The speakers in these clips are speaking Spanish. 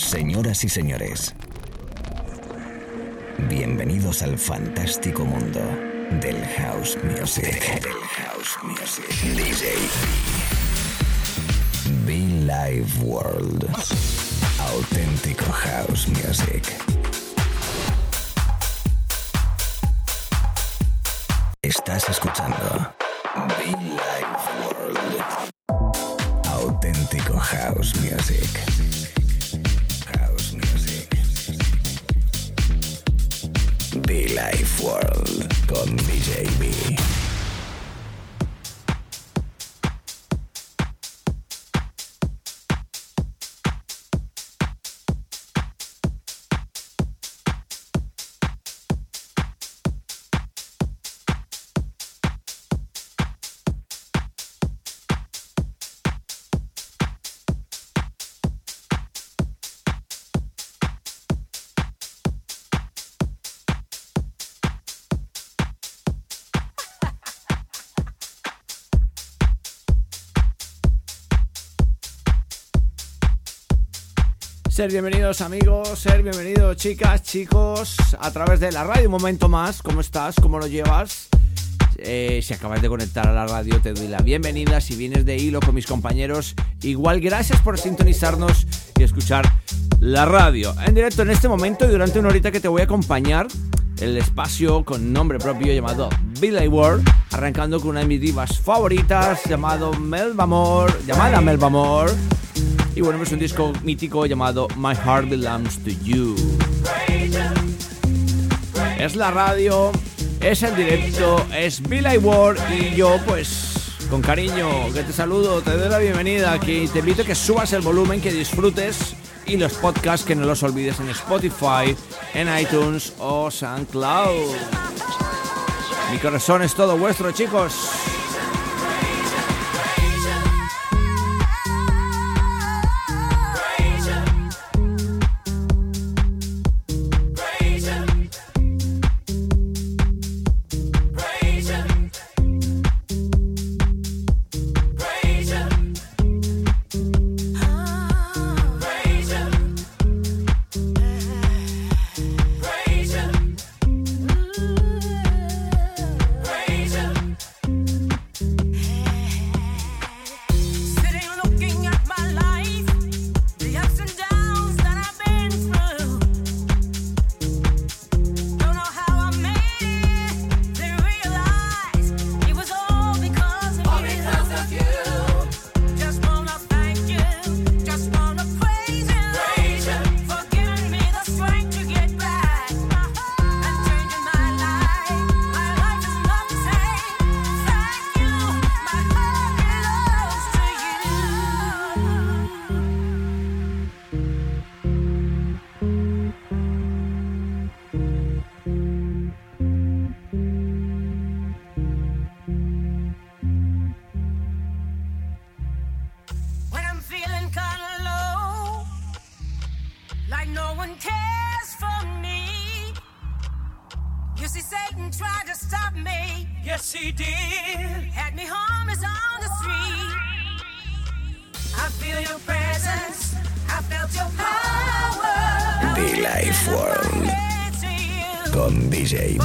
Señoras y señores, bienvenidos al fantástico mundo del house music. Del house music. DJ Be Live World. Auténtico house music. Estás escuchando Be Live World. Auténtico house music. Be Life World con B. Ser bienvenidos amigos, ser bienvenidos chicas, chicos, a través de la radio. Un momento más, ¿cómo estás? ¿Cómo lo llevas? Eh, si acabas de conectar a la radio, te doy la bienvenida. Si vienes de hilo con mis compañeros, igual gracias por sintonizarnos y escuchar la radio en directo en este momento y durante una horita que te voy a acompañar. El espacio con nombre propio llamado Billy World, arrancando con una de mis divas favoritas llamado Melba Moore, llamada Melba Moore. Y bueno, es un disco mítico llamado My Heart Belongs to You. Es la radio, es el directo, es Billy Ward y yo pues con cariño que te saludo, te doy la bienvenida aquí, te invito a que subas el volumen, que disfrutes y los podcasts que no los olvides en Spotify, en iTunes o SoundCloud. Mi corazón es todo vuestro chicos. Life World con DJ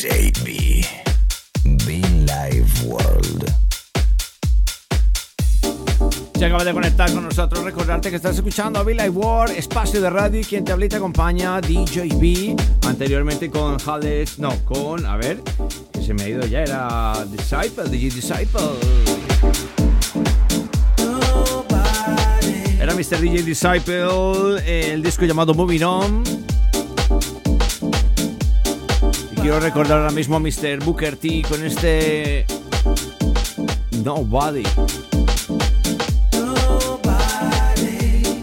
DJ B. Live World. Si acabas de conectar con nosotros, recordarte que estás escuchando a Be Live World, espacio de radio y quien te habla y te acompaña, DJ B. Anteriormente con Hades, no, con, a ver, que se me ha ido ya, era Disciple, DJ Disciple. Era Mr. DJ Disciple, el disco llamado Moving On quiero recordar ahora mismo a Mr. Booker T con este Nobody.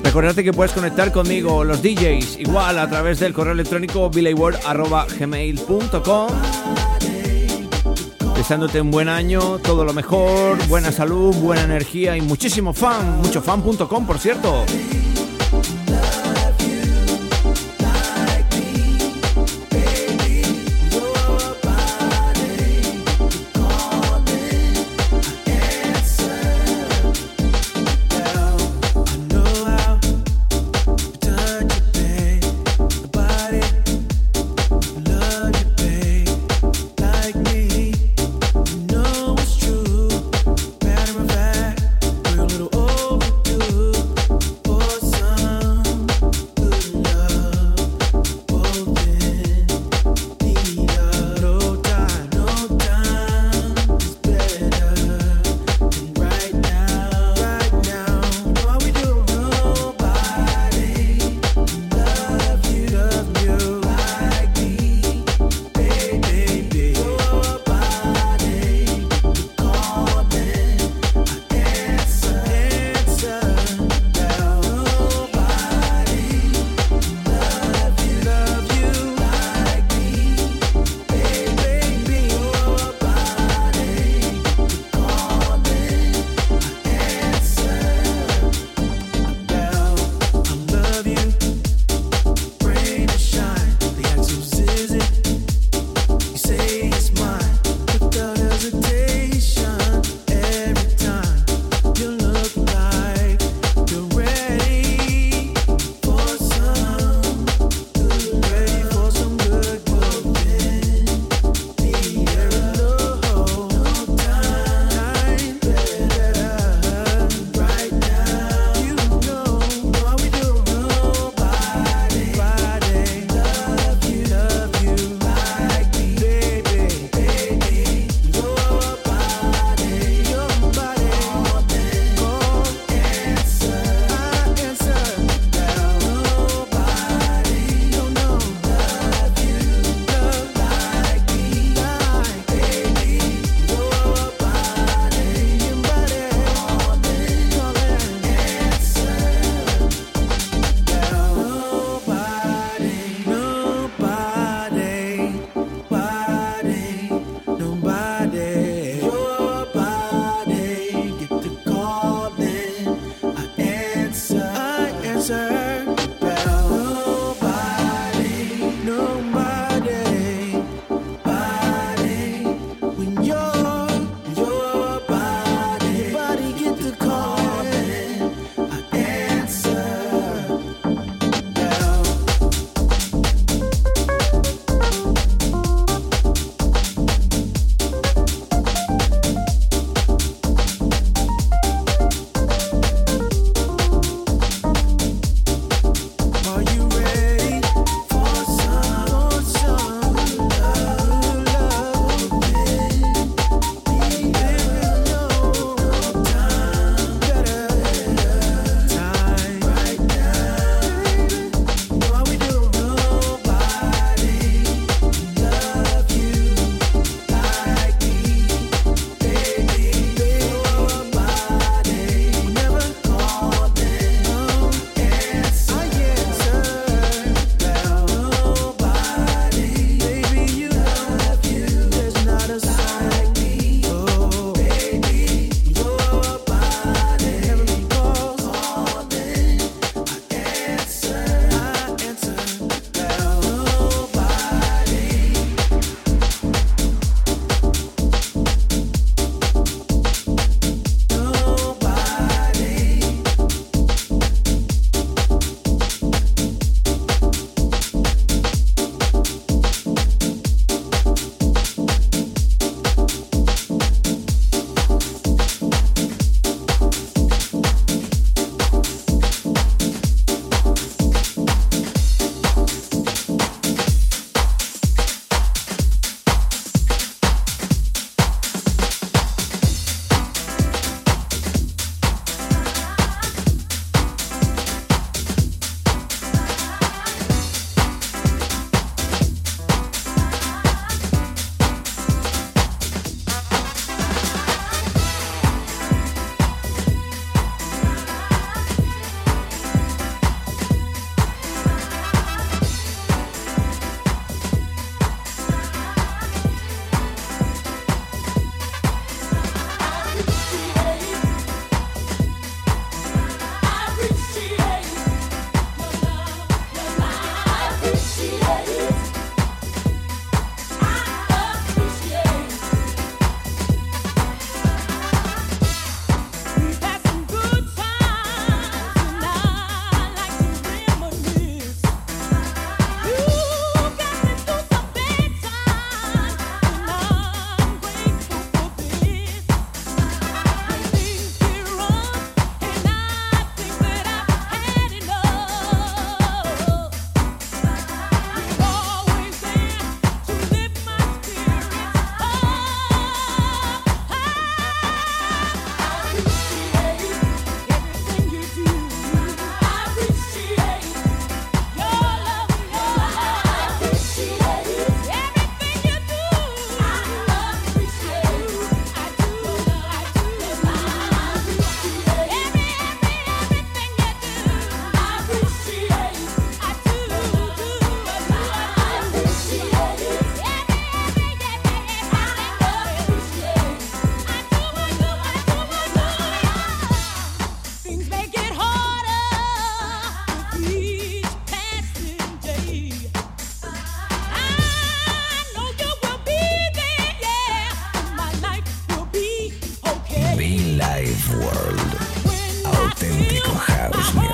Recordarte que puedes conectar conmigo, los DJs, igual a través del correo electrónico billyworld.gmail.com Deseándote un buen año, todo lo mejor, buena salud, buena energía y muchísimo fan, muchofan.com por cierto.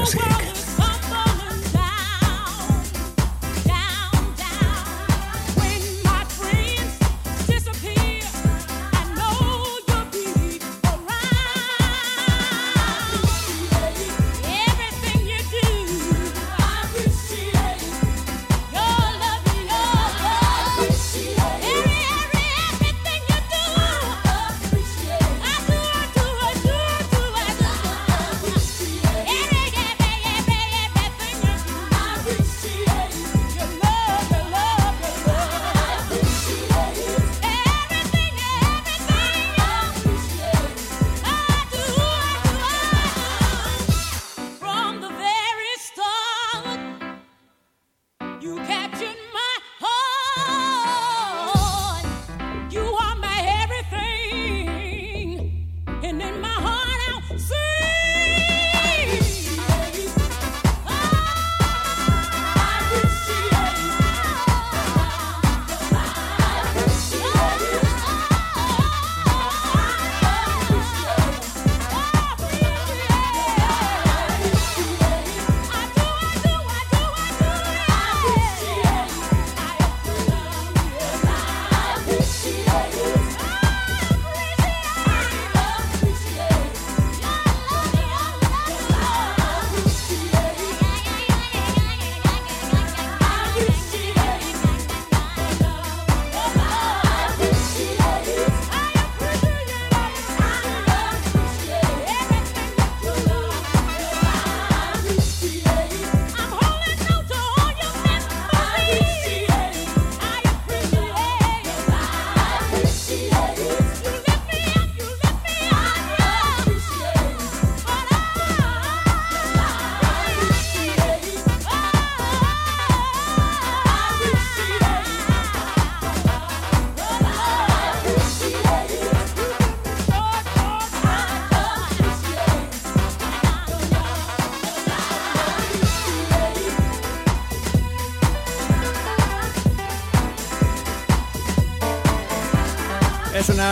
Music.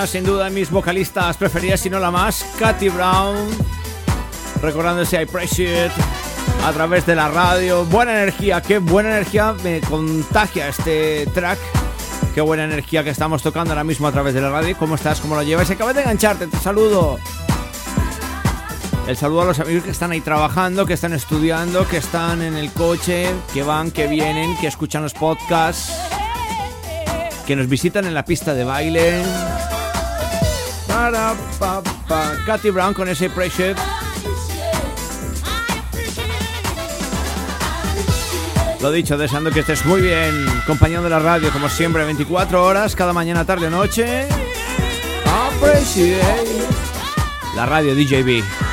Sin duda, mis vocalistas preferidas, si no la más, Katy Brown. Recordando ese I Appreciate a través de la radio. Buena energía, qué buena energía me contagia este track. Qué buena energía que estamos tocando ahora mismo a través de la radio. ¿Cómo estás? ¿Cómo lo llevas? Acabas de engancharte, te saludo. El saludo a los amigos que están ahí trabajando, que están estudiando, que están en el coche, que van, que vienen, que escuchan los podcasts, que nos visitan en la pista de baile. Para, pa. Katy Brown con ese pressure. Lo dicho, deseando que estés muy bien, compañero de la radio, como siempre, 24 horas, cada mañana, tarde noche. Appreciate. La radio DJB.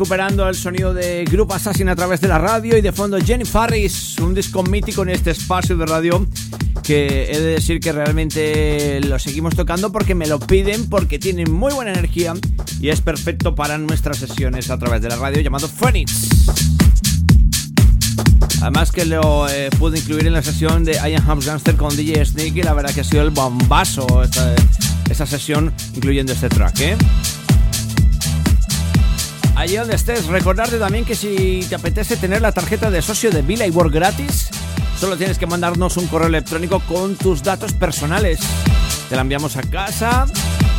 Recuperando el sonido de Grupo Assassin a través de la radio y de fondo Jenny Farris, un disco mítico en este espacio de radio que he de decir que realmente lo seguimos tocando porque me lo piden, porque tiene muy buena energía y es perfecto para nuestras sesiones a través de la radio llamado Phoenix. Además que lo eh, pude incluir en la sesión de Ian House Gangster con DJ Snake y la verdad que ha sido el bombazo esta, esa sesión incluyendo este track, ¿eh? Allí donde estés, recordarte también que si te apetece tener la tarjeta de socio de Villa y Work gratis, solo tienes que mandarnos un correo electrónico con tus datos personales. Te la enviamos a casa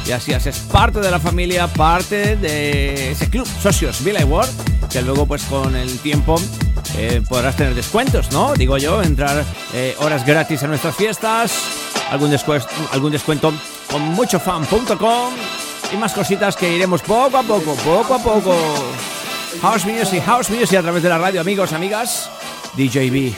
y así haces parte de la familia, parte de ese club socios Villa y Work, que luego pues con el tiempo eh, podrás tener descuentos, ¿no? Digo yo, entrar eh, horas gratis a nuestras fiestas, algún, descuento, algún descuento con muchofan.com y más cositas que iremos poco a poco, poco a poco. House Music, House Music a través de la radio, amigos, amigas. DJB.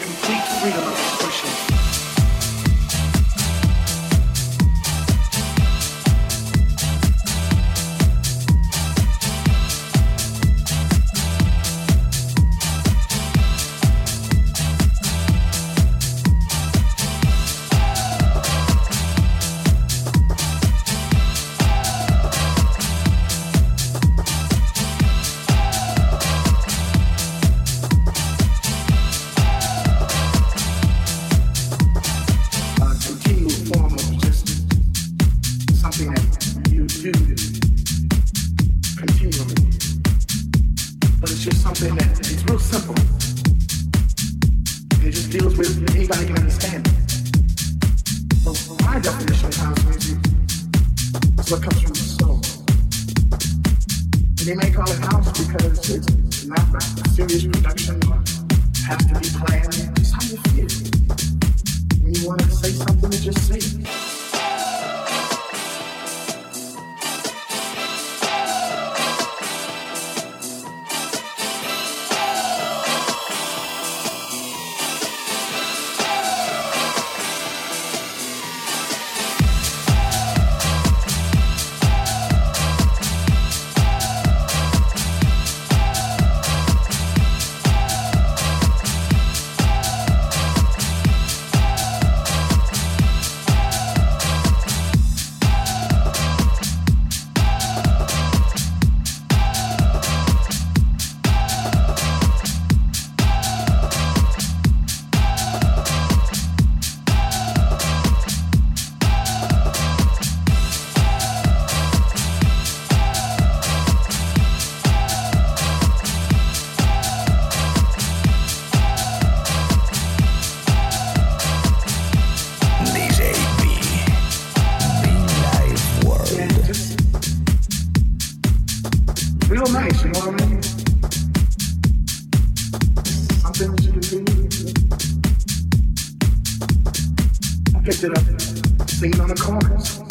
Real nice, you know what I mean? Something you can do. I picked it up, singing on the chorus.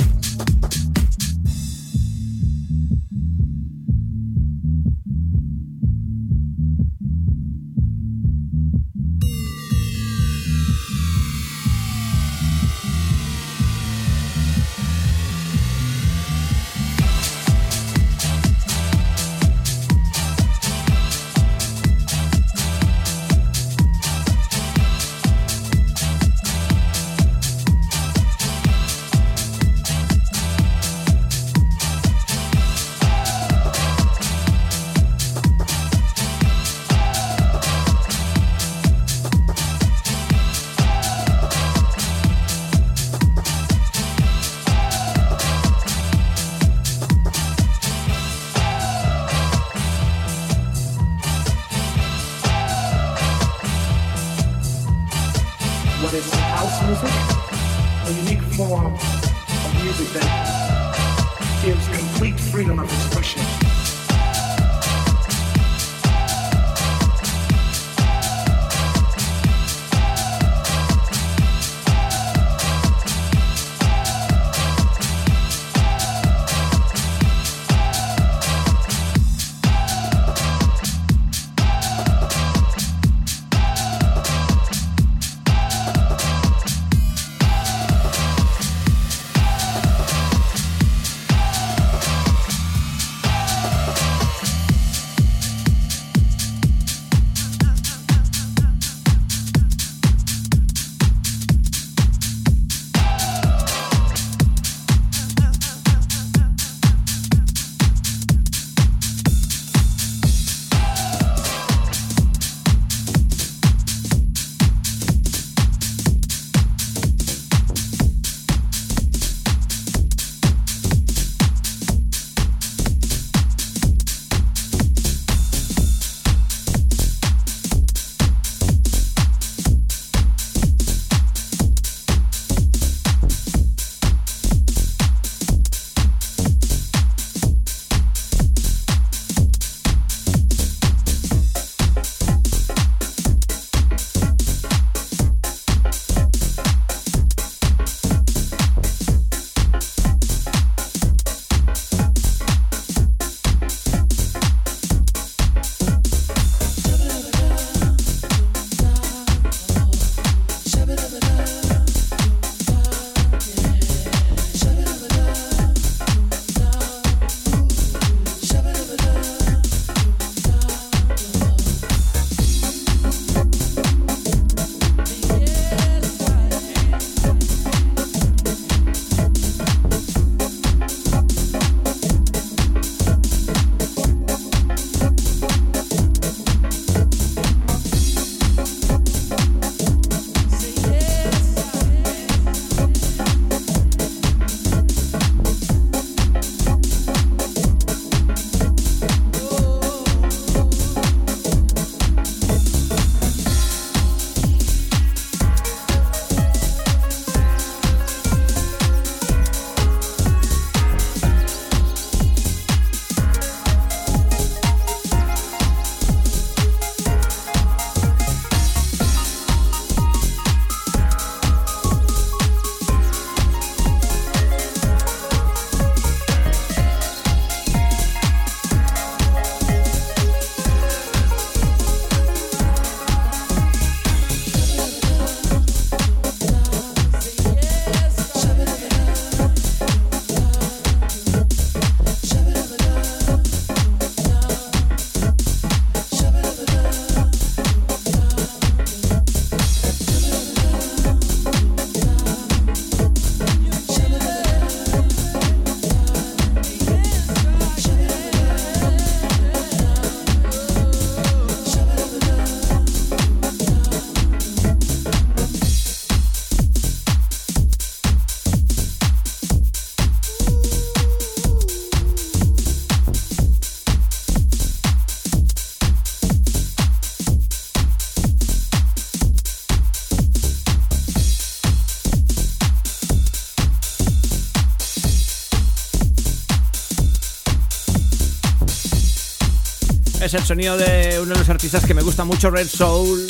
Es el sonido de uno de los artistas que me gusta mucho, Red Soul,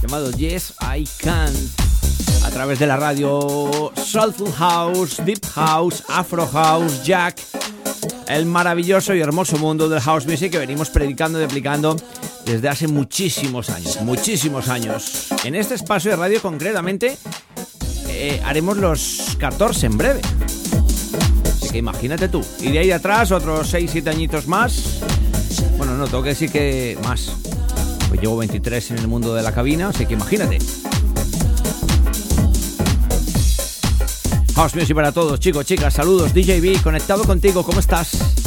llamado Yes I Can, a través de la radio Soulful House, Deep House, Afro House, Jack, el maravilloso y hermoso mundo del house music que venimos predicando y aplicando desde hace muchísimos años, muchísimos años. En este espacio de radio concretamente eh, haremos los 14 en breve. Así que imagínate tú. Y de ahí atrás otros 6-7 añitos más. No, tengo que que más. Pues llevo 23 en el mundo de la cabina, así que imagínate. House Music para todos, chicos, chicas, saludos, DJB, conectado contigo, ¿cómo estás?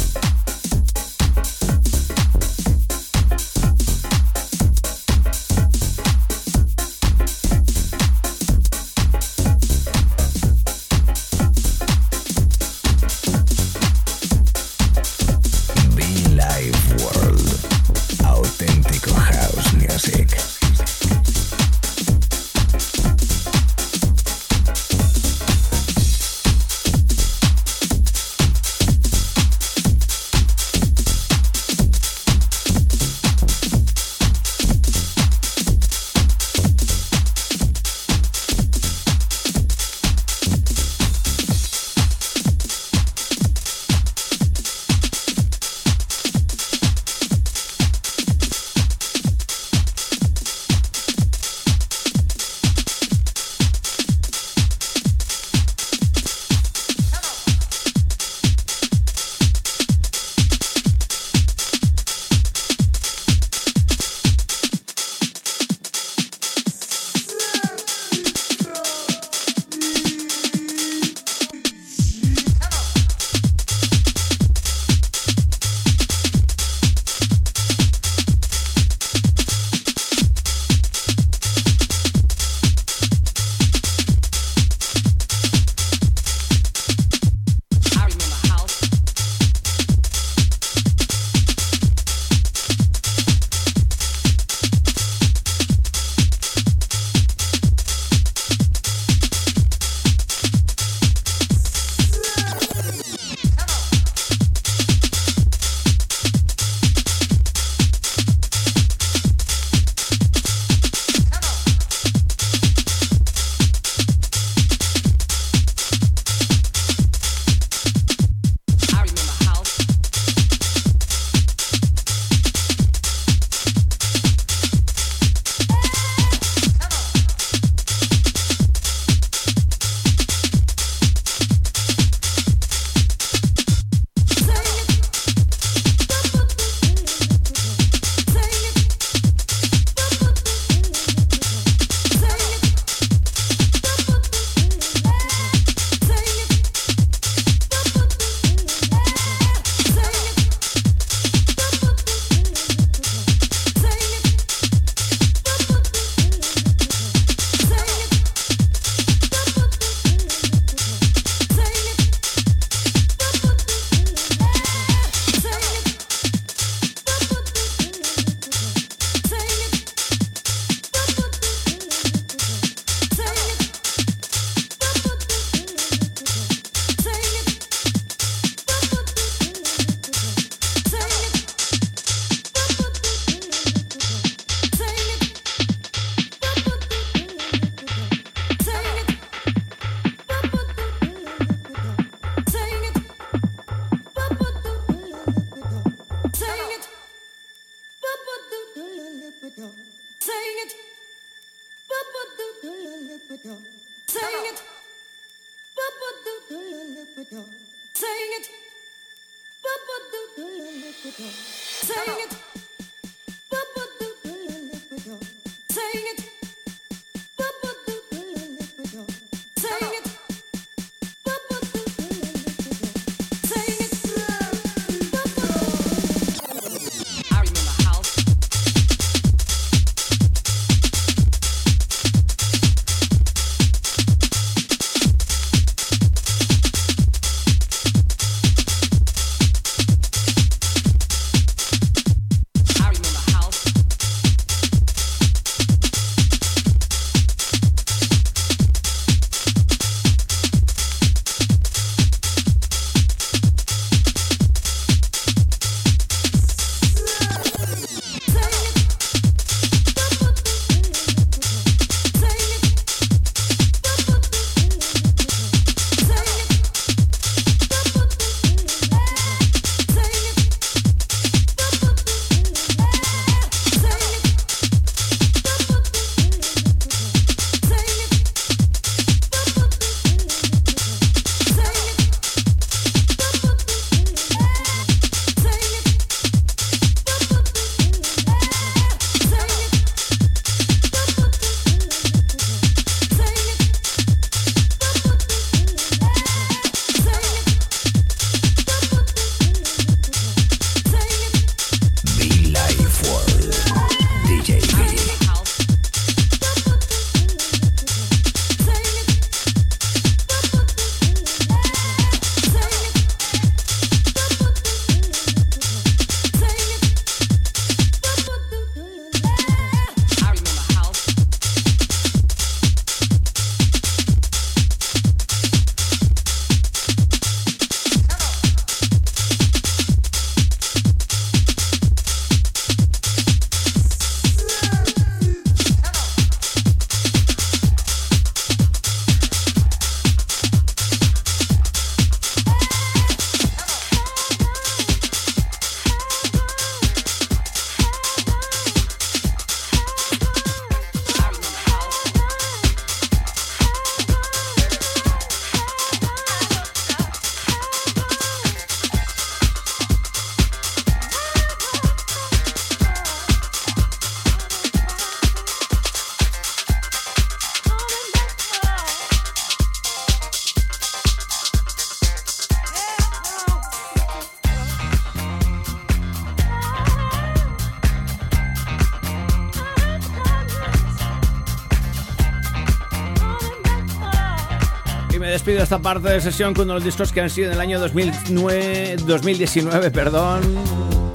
esta parte de sesión con uno de los discos que han sido en el año 2009, 2019, perdón,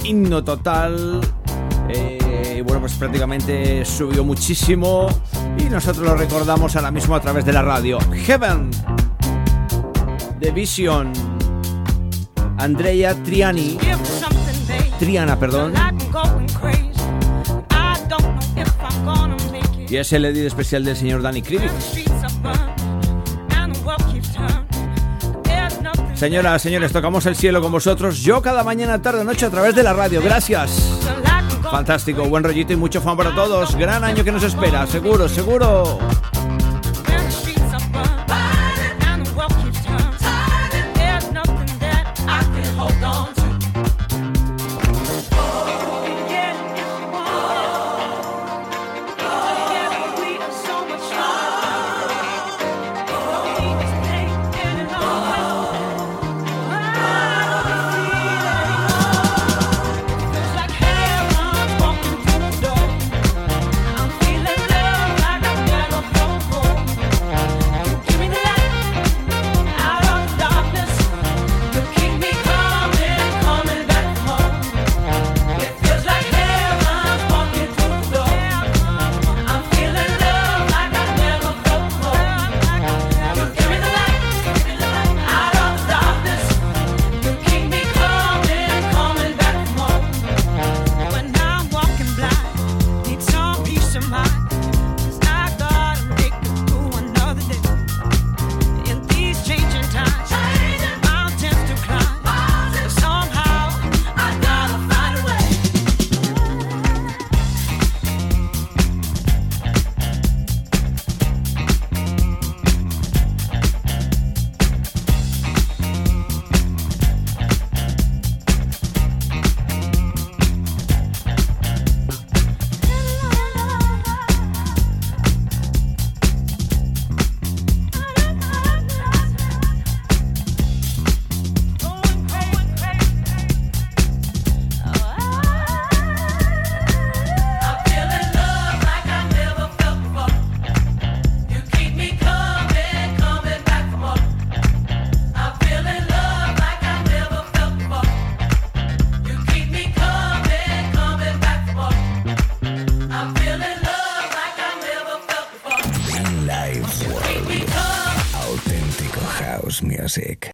himno total. Eh, bueno, pues prácticamente subió muchísimo y nosotros lo recordamos ahora mismo a través de la radio. Heaven, The Vision, Andrea Triani, Triana, perdón. Y es el edit especial del señor Danny Krivitz. Señoras, señores, tocamos el cielo con vosotros. Yo cada mañana, tarde, noche a través de la radio. Gracias. Fantástico, buen rollito y mucho fan para todos. Gran año que nos espera, seguro, seguro.